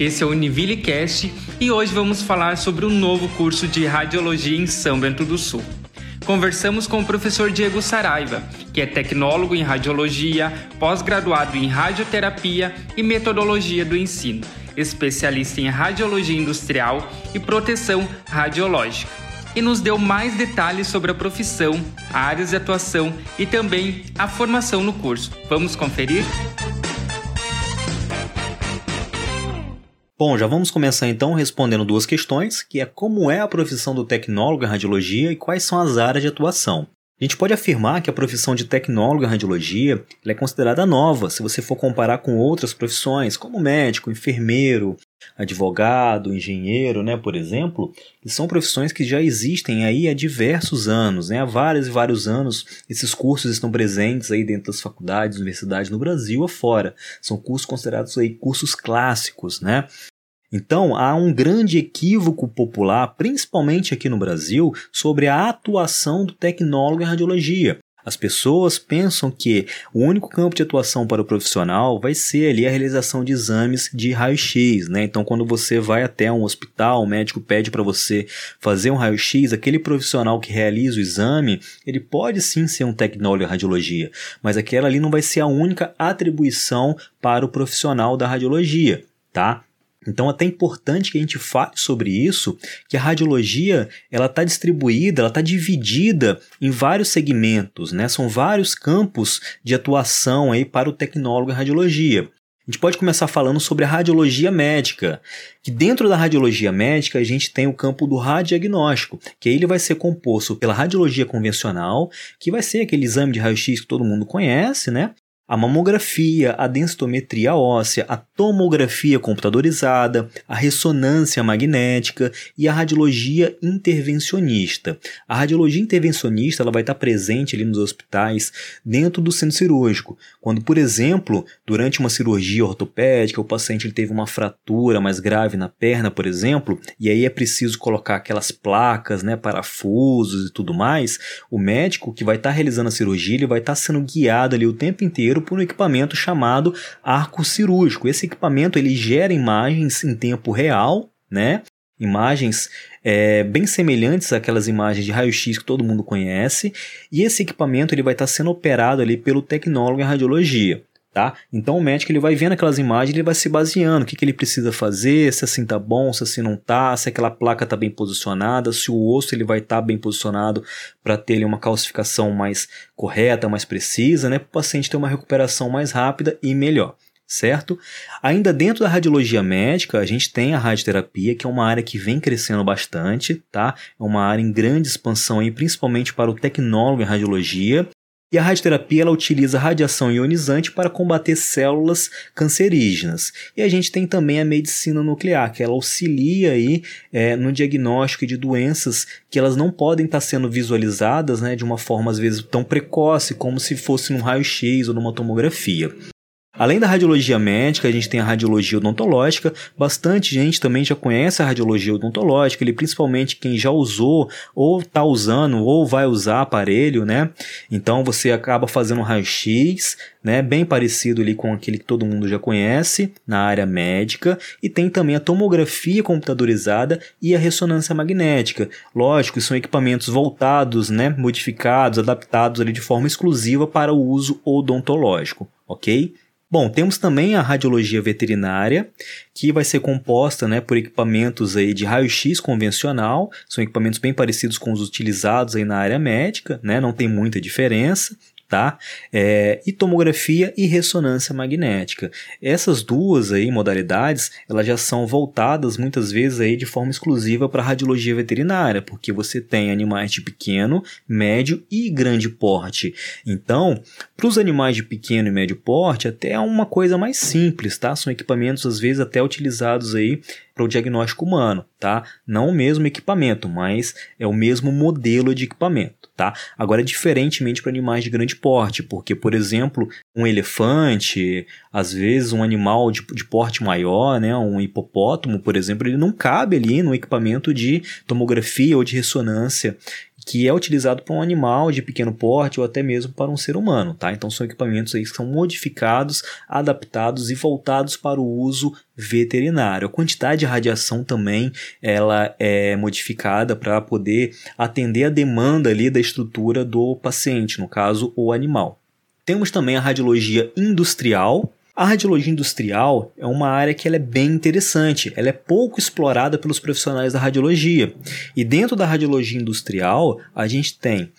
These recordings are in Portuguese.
Esse é o UnivilleCast e hoje vamos falar sobre o novo curso de Radiologia em São Bento do Sul. Conversamos com o professor Diego Saraiva, que é tecnólogo em radiologia, pós-graduado em radioterapia e metodologia do ensino, especialista em radiologia industrial e proteção radiológica. E nos deu mais detalhes sobre a profissão, áreas de atuação e também a formação no curso. Vamos conferir? Bom, já vamos começar então respondendo duas questões, que é como é a profissão do tecnólogo em radiologia e quais são as áreas de atuação. A gente pode afirmar que a profissão de tecnólogo em radiologia é considerada nova se você for comparar com outras profissões, como médico, enfermeiro, advogado, engenheiro, né, por exemplo, que são profissões que já existem aí há diversos anos, né, há vários e vários anos esses cursos estão presentes aí dentro das faculdades, universidades no Brasil afora. São cursos considerados aí cursos clássicos, né? Então, há um grande equívoco popular, principalmente aqui no Brasil, sobre a atuação do tecnólogo em radiologia. As pessoas pensam que o único campo de atuação para o profissional vai ser ali a realização de exames de raio-x, né? Então, quando você vai até um hospital, o médico pede para você fazer um raio-x, aquele profissional que realiza o exame, ele pode sim ser um tecnólogo em radiologia, mas aquela ali não vai ser a única atribuição para o profissional da radiologia, tá? Então é até importante que a gente fale sobre isso, que a radiologia ela está distribuída, ela está dividida em vários segmentos, né? São vários campos de atuação aí para o tecnólogo em radiologia. A gente pode começar falando sobre a radiologia médica, que dentro da radiologia médica a gente tem o campo do radiagnóstico, que ele vai ser composto pela radiologia convencional, que vai ser aquele exame de raio-x que todo mundo conhece, né? A mamografia, a densitometria óssea, a tomografia computadorizada, a ressonância magnética e a radiologia intervencionista. A radiologia intervencionista ela vai estar presente ali nos hospitais dentro do centro cirúrgico. Quando, por exemplo, durante uma cirurgia ortopédica, o paciente ele teve uma fratura mais grave na perna, por exemplo, e aí é preciso colocar aquelas placas, né, parafusos e tudo mais, o médico que vai estar realizando a cirurgia, ele vai estar sendo guiado ali o tempo inteiro por um equipamento chamado arco cirúrgico. Esse equipamento ele gera imagens em tempo real, né? Imagens é, bem semelhantes àquelas imagens de raio-x que todo mundo conhece, e esse equipamento ele vai estar sendo operado ali pelo tecnólogo em radiologia. Tá? Então o médico ele vai vendo aquelas imagens, ele vai se baseando, o que, que ele precisa fazer, se assim tá bom, se assim não tá, se aquela placa tá bem posicionada, se o osso ele vai estar tá bem posicionado para ter ali, uma calcificação mais correta, mais precisa, né, para o paciente ter uma recuperação mais rápida e melhor certo? Ainda dentro da radiologia médica, a gente tem a radioterapia, que é uma área que vem crescendo bastante, tá? É uma área em grande expansão aí, principalmente para o tecnólogo em radiologia. E a radioterapia ela utiliza radiação ionizante para combater células cancerígenas. E a gente tem também a medicina nuclear, que ela auxilia aí, é, no diagnóstico de doenças que elas não podem estar sendo visualizadas né, de uma forma às vezes tão precoce como se fosse num raio-x ou numa tomografia. Além da radiologia médica, a gente tem a radiologia odontológica. Bastante gente também já conhece a radiologia odontológica, ele principalmente quem já usou ou está usando ou vai usar aparelho, né? Então você acaba fazendo um raio-x, né, bem parecido ali com aquele que todo mundo já conhece na área médica, e tem também a tomografia computadorizada e a ressonância magnética. Lógico, são equipamentos voltados, né, modificados, adaptados ali de forma exclusiva para o uso odontológico, ok? Bom, temos também a radiologia veterinária, que vai ser composta né, por equipamentos aí de raio-x convencional, são equipamentos bem parecidos com os utilizados aí na área médica, né, não tem muita diferença tá? É, e tomografia e ressonância magnética. Essas duas aí modalidades, elas já são voltadas muitas vezes aí de forma exclusiva para radiologia veterinária, porque você tem animais de pequeno, médio e grande porte. Então, para os animais de pequeno e médio porte, até é uma coisa mais simples, tá? São equipamentos às vezes até utilizados aí para o diagnóstico humano, tá? Não o mesmo equipamento, mas é o mesmo modelo de equipamento, tá? Agora, diferentemente para animais de grande porte, porque, por exemplo, um elefante, Às vezes um animal de, de porte maior, né, um hipopótamo, por exemplo, ele não cabe ali no equipamento de tomografia ou de ressonância que é utilizado para um animal de pequeno porte ou até mesmo para um ser humano, tá? Então são equipamentos aí que são modificados, adaptados e voltados para o uso veterinário. A quantidade de radiação também ela é modificada para poder atender a demanda ali da estrutura do paciente, no caso o animal. Temos também a radiologia industrial, a radiologia industrial é uma área que ela é bem interessante, ela é pouco explorada pelos profissionais da radiologia. E dentro da radiologia industrial, a gente tem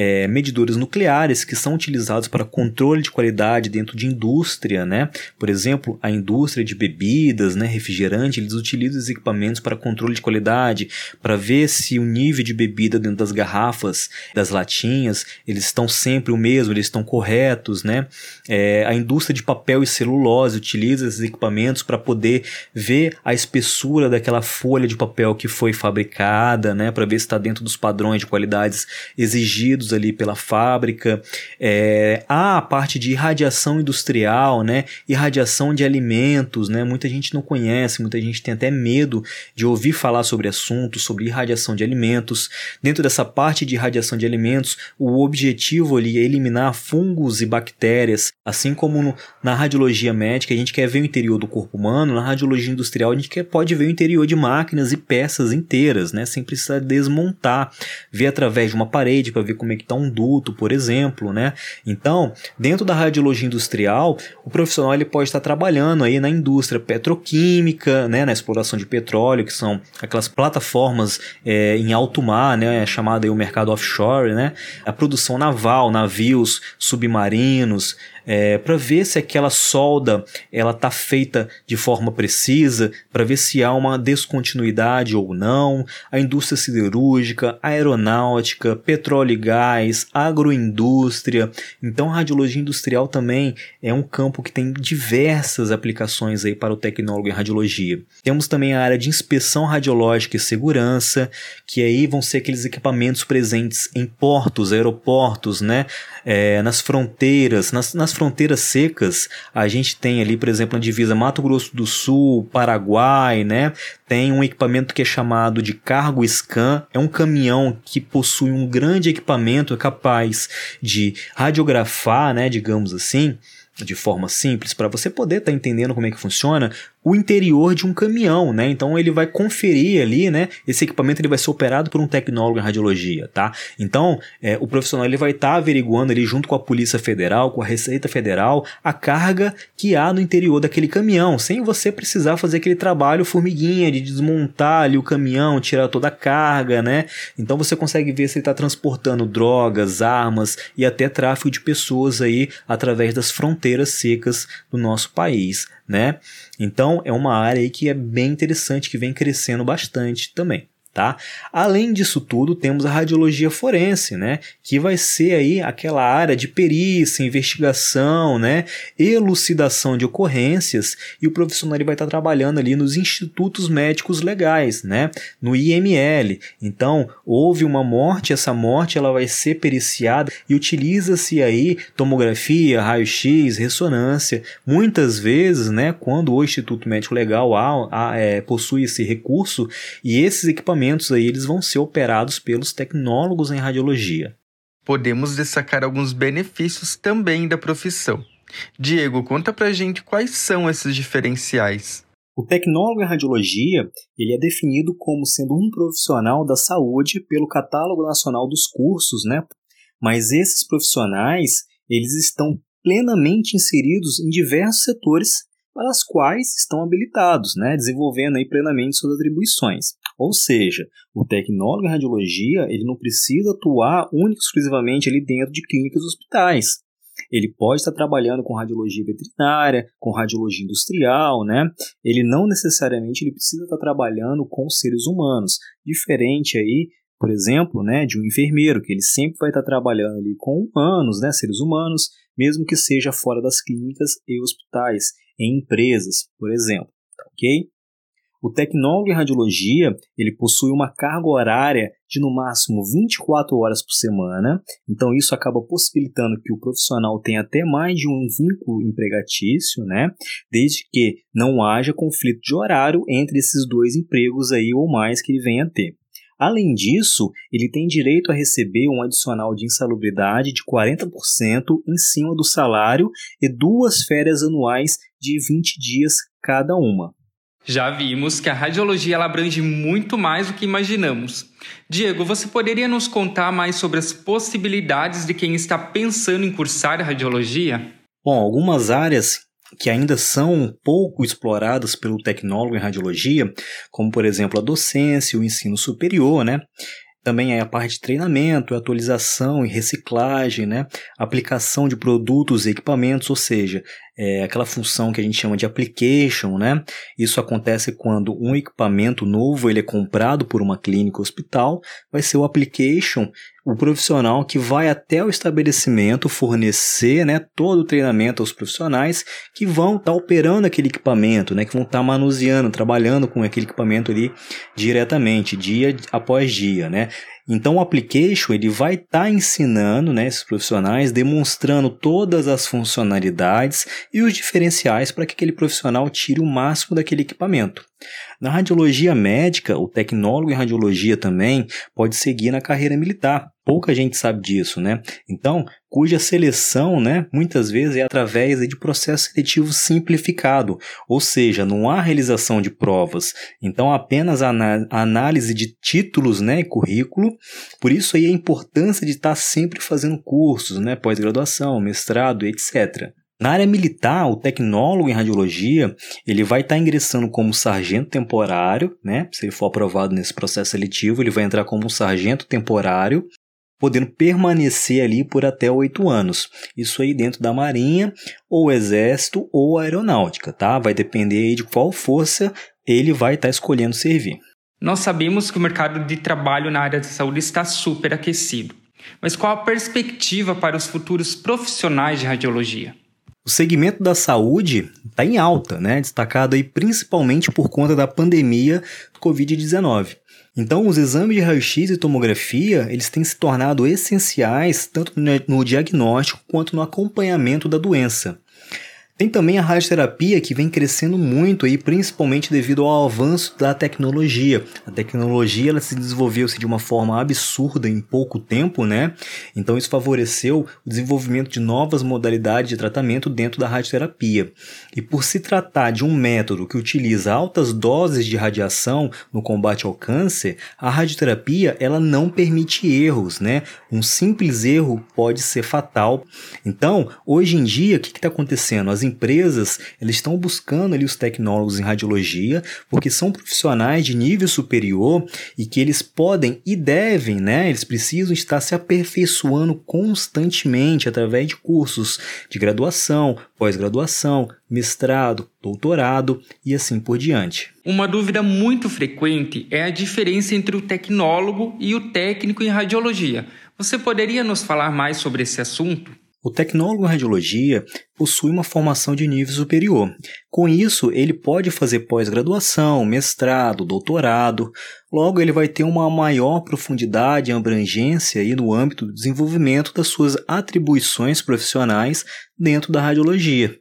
é, medidores nucleares que são utilizados para controle de qualidade dentro de indústria, né? Por exemplo, a indústria de bebidas, né, refrigerante, eles utilizam os equipamentos para controle de qualidade, para ver se o nível de bebida dentro das garrafas, das latinhas, eles estão sempre o mesmo, eles estão corretos, né? É, a indústria de papel e celulose utiliza esses equipamentos para poder ver a espessura daquela folha de papel que foi fabricada, né? Para ver se está dentro dos padrões de qualidades exigidos ali pela fábrica. É, há a parte de irradiação industrial, né? Irradiação de alimentos, né? Muita gente não conhece, muita gente tem até medo de ouvir falar sobre assuntos, sobre irradiação de alimentos. Dentro dessa parte de irradiação de alimentos, o objetivo ali é eliminar fungos e bactérias, assim como no, na radiologia médica a gente quer ver o interior do corpo humano, na radiologia industrial a gente quer, pode ver o interior de máquinas e peças inteiras, né? Sem precisar desmontar, ver através de uma parede para ver como é conectar um duto, por exemplo, né? Então, dentro da radiologia industrial, o profissional ele pode estar trabalhando aí na indústria petroquímica, né, na exploração de petróleo, que são aquelas plataformas é, em alto mar, né, chamada aí o mercado offshore, né? A produção naval, navios submarinos, é, para ver se aquela solda ela está feita de forma precisa, para ver se há uma descontinuidade ou não. A indústria siderúrgica, aeronáutica, petróleo e gás, agroindústria. Então, a radiologia industrial também é um campo que tem diversas aplicações aí para o tecnólogo em radiologia. Temos também a área de inspeção radiológica e segurança, que aí vão ser aqueles equipamentos presentes em portos, aeroportos, né? É, nas fronteiras, nas, nas fronteiras secas, a gente tem ali, por exemplo, na divisa Mato Grosso do Sul, Paraguai, né? Tem um equipamento que é chamado de cargo scan, é um caminhão que possui um grande equipamento, é capaz de radiografar, né, digamos assim, de forma simples, para você poder estar tá entendendo como é que funciona, o interior de um caminhão, né? Então ele vai conferir ali, né? Esse equipamento ele vai ser operado por um tecnólogo em radiologia, tá? Então é, o profissional ele vai estar tá averiguando ali junto com a Polícia Federal, com a Receita Federal, a carga que há no interior daquele caminhão, sem você precisar fazer aquele trabalho formiguinha de desmontar ali o caminhão, tirar toda a carga, né? Então você consegue ver se ele está transportando drogas, armas e até tráfico de pessoas aí através das fronteiras secas do nosso país, né? Então é uma área aí que é bem interessante, que vem crescendo bastante também. Tá? Além disso tudo, temos a radiologia forense, né? que vai ser aí aquela área de perícia, investigação, né? elucidação de ocorrências, e o profissional ele vai estar trabalhando ali nos institutos médicos legais, né? no IML. Então, houve uma morte, essa morte ela vai ser periciada e utiliza-se aí tomografia, raio-x, ressonância. Muitas vezes, né, quando o Instituto Médico Legal há, há, é, possui esse recurso, e esses equipamentos equipamentos aí eles vão ser operados pelos tecnólogos em radiologia. Podemos destacar alguns benefícios também da profissão. Diego, conta pra gente quais são esses diferenciais. O tecnólogo em radiologia ele é definido como sendo um profissional da saúde pelo Catálogo Nacional dos Cursos, né? Mas esses profissionais eles estão plenamente inseridos em diversos setores para os quais estão habilitados, né? desenvolvendo aí plenamente suas atribuições. Ou seja, o tecnólogo em radiologia ele não precisa atuar único exclusivamente ali dentro de clínicas e hospitais. Ele pode estar trabalhando com radiologia veterinária, com radiologia industrial, né? Ele não necessariamente ele precisa estar trabalhando com seres humanos, diferente aí, por exemplo, né, de um enfermeiro que ele sempre vai estar trabalhando ali com humanos, né, seres humanos, mesmo que seja fora das clínicas e hospitais, em empresas, por exemplo, tá ok? O tecnólogo em radiologia, ele possui uma carga horária de no máximo 24 horas por semana, então isso acaba possibilitando que o profissional tenha até mais de um vínculo empregatício, né? Desde que não haja conflito de horário entre esses dois empregos aí ou mais que ele venha a ter. Além disso, ele tem direito a receber um adicional de insalubridade de 40% em cima do salário e duas férias anuais de 20 dias cada uma. Já vimos que a radiologia ela abrange muito mais do que imaginamos. Diego, você poderia nos contar mais sobre as possibilidades de quem está pensando em cursar radiologia? Bom, algumas áreas que ainda são pouco exploradas pelo tecnólogo em radiologia, como por exemplo a docência, o ensino superior, né? Também é a parte de treinamento, atualização e reciclagem, né? aplicação de produtos e equipamentos, ou seja, é aquela função que a gente chama de application, né? Isso acontece quando um equipamento novo ele é comprado por uma clínica ou hospital, vai ser o application, o profissional que vai até o estabelecimento fornecer, né, todo o treinamento aos profissionais que vão estar tá operando aquele equipamento, né, que vão estar tá manuseando, trabalhando com aquele equipamento ali diretamente, dia após dia, né? Então o application ele vai estar tá ensinando né, esses profissionais, demonstrando todas as funcionalidades e os diferenciais para que aquele profissional tire o máximo daquele equipamento. Na radiologia médica, o tecnólogo em radiologia também pode seguir na carreira militar. Pouca gente sabe disso, né? Então, cuja seleção, né, muitas vezes é através de processo seletivo simplificado, ou seja, não há realização de provas. Então, apenas a análise de títulos, né, e currículo. Por isso aí a importância de estar sempre fazendo cursos, né, pós-graduação, mestrado, etc. Na área militar, o tecnólogo em radiologia, ele vai estar ingressando como sargento temporário, né? Se ele for aprovado nesse processo seletivo, ele vai entrar como sargento temporário, podendo permanecer ali por até oito anos. Isso aí dentro da Marinha, ou Exército, ou Aeronáutica, tá? Vai depender de qual força ele vai estar tá escolhendo servir. Nós sabemos que o mercado de trabalho na área de saúde está super aquecido. Mas qual a perspectiva para os futuros profissionais de radiologia? O segmento da saúde está em alta, né? destacado aí principalmente por conta da pandemia do Covid-19. Então, os exames de raio-x e tomografia, eles têm se tornado essenciais tanto no diagnóstico quanto no acompanhamento da doença. Tem também a radioterapia que vem crescendo muito aí, principalmente devido ao avanço da tecnologia. A tecnologia ela se desenvolveu -se de uma forma absurda em pouco tempo, né? Então isso favoreceu o desenvolvimento de novas modalidades de tratamento dentro da radioterapia. E por se tratar de um método que utiliza altas doses de radiação no combate ao câncer, a radioterapia ela não permite erros, né? Um simples erro pode ser fatal. Então, hoje em dia, o que está acontecendo? As empresas eles estão buscando ali os tecnólogos em radiologia, porque são profissionais de nível superior e que eles podem e devem, né? Eles precisam estar se aperfeiçoando constantemente através de cursos de graduação, pós-graduação, mestrado, doutorado e assim por diante. Uma dúvida muito frequente é a diferença entre o tecnólogo e o técnico em radiologia. Você poderia nos falar mais sobre esse assunto? O tecnólogo em radiologia possui uma formação de nível superior. Com isso, ele pode fazer pós-graduação, mestrado, doutorado. Logo, ele vai ter uma maior profundidade e abrangência aí no âmbito do desenvolvimento das suas atribuições profissionais dentro da radiologia.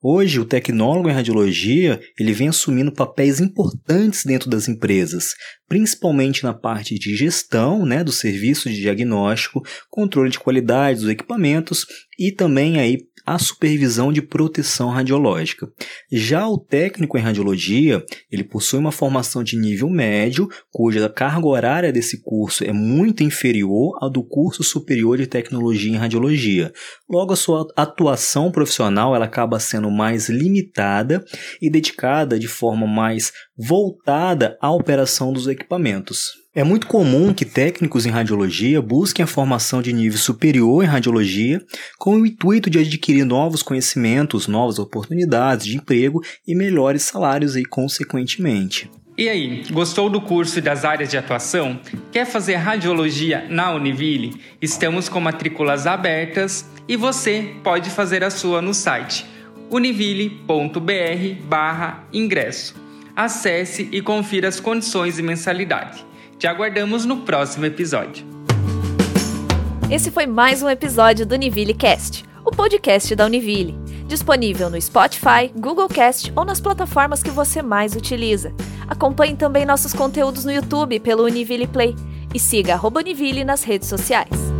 Hoje, o tecnólogo em radiologia ele vem assumindo papéis importantes dentro das empresas, principalmente na parte de gestão né, do serviço de diagnóstico, controle de qualidade dos equipamentos e também aí a supervisão de proteção radiológica. Já o técnico em radiologia, ele possui uma formação de nível médio, cuja carga horária desse curso é muito inferior à do curso superior de tecnologia em radiologia. Logo, a sua atuação profissional ela acaba sendo mais limitada e dedicada de forma mais voltada à operação dos equipamentos. É muito comum que técnicos em radiologia busquem a formação de nível superior em radiologia com o intuito de adquirir novos conhecimentos, novas oportunidades de emprego e melhores salários aí consequentemente. E aí, gostou do curso e das áreas de atuação? Quer fazer radiologia na Univille? Estamos com matrículas abertas e você pode fazer a sua no site univille.br/ingresso. Acesse e confira as condições e mensalidade. Te aguardamos no próximo episódio. Esse foi mais um episódio do Univille Cast, o podcast da Univille, disponível no Spotify, Google Cast ou nas plataformas que você mais utiliza. Acompanhe também nossos conteúdos no YouTube pelo Univille Play e siga Univille nas redes sociais.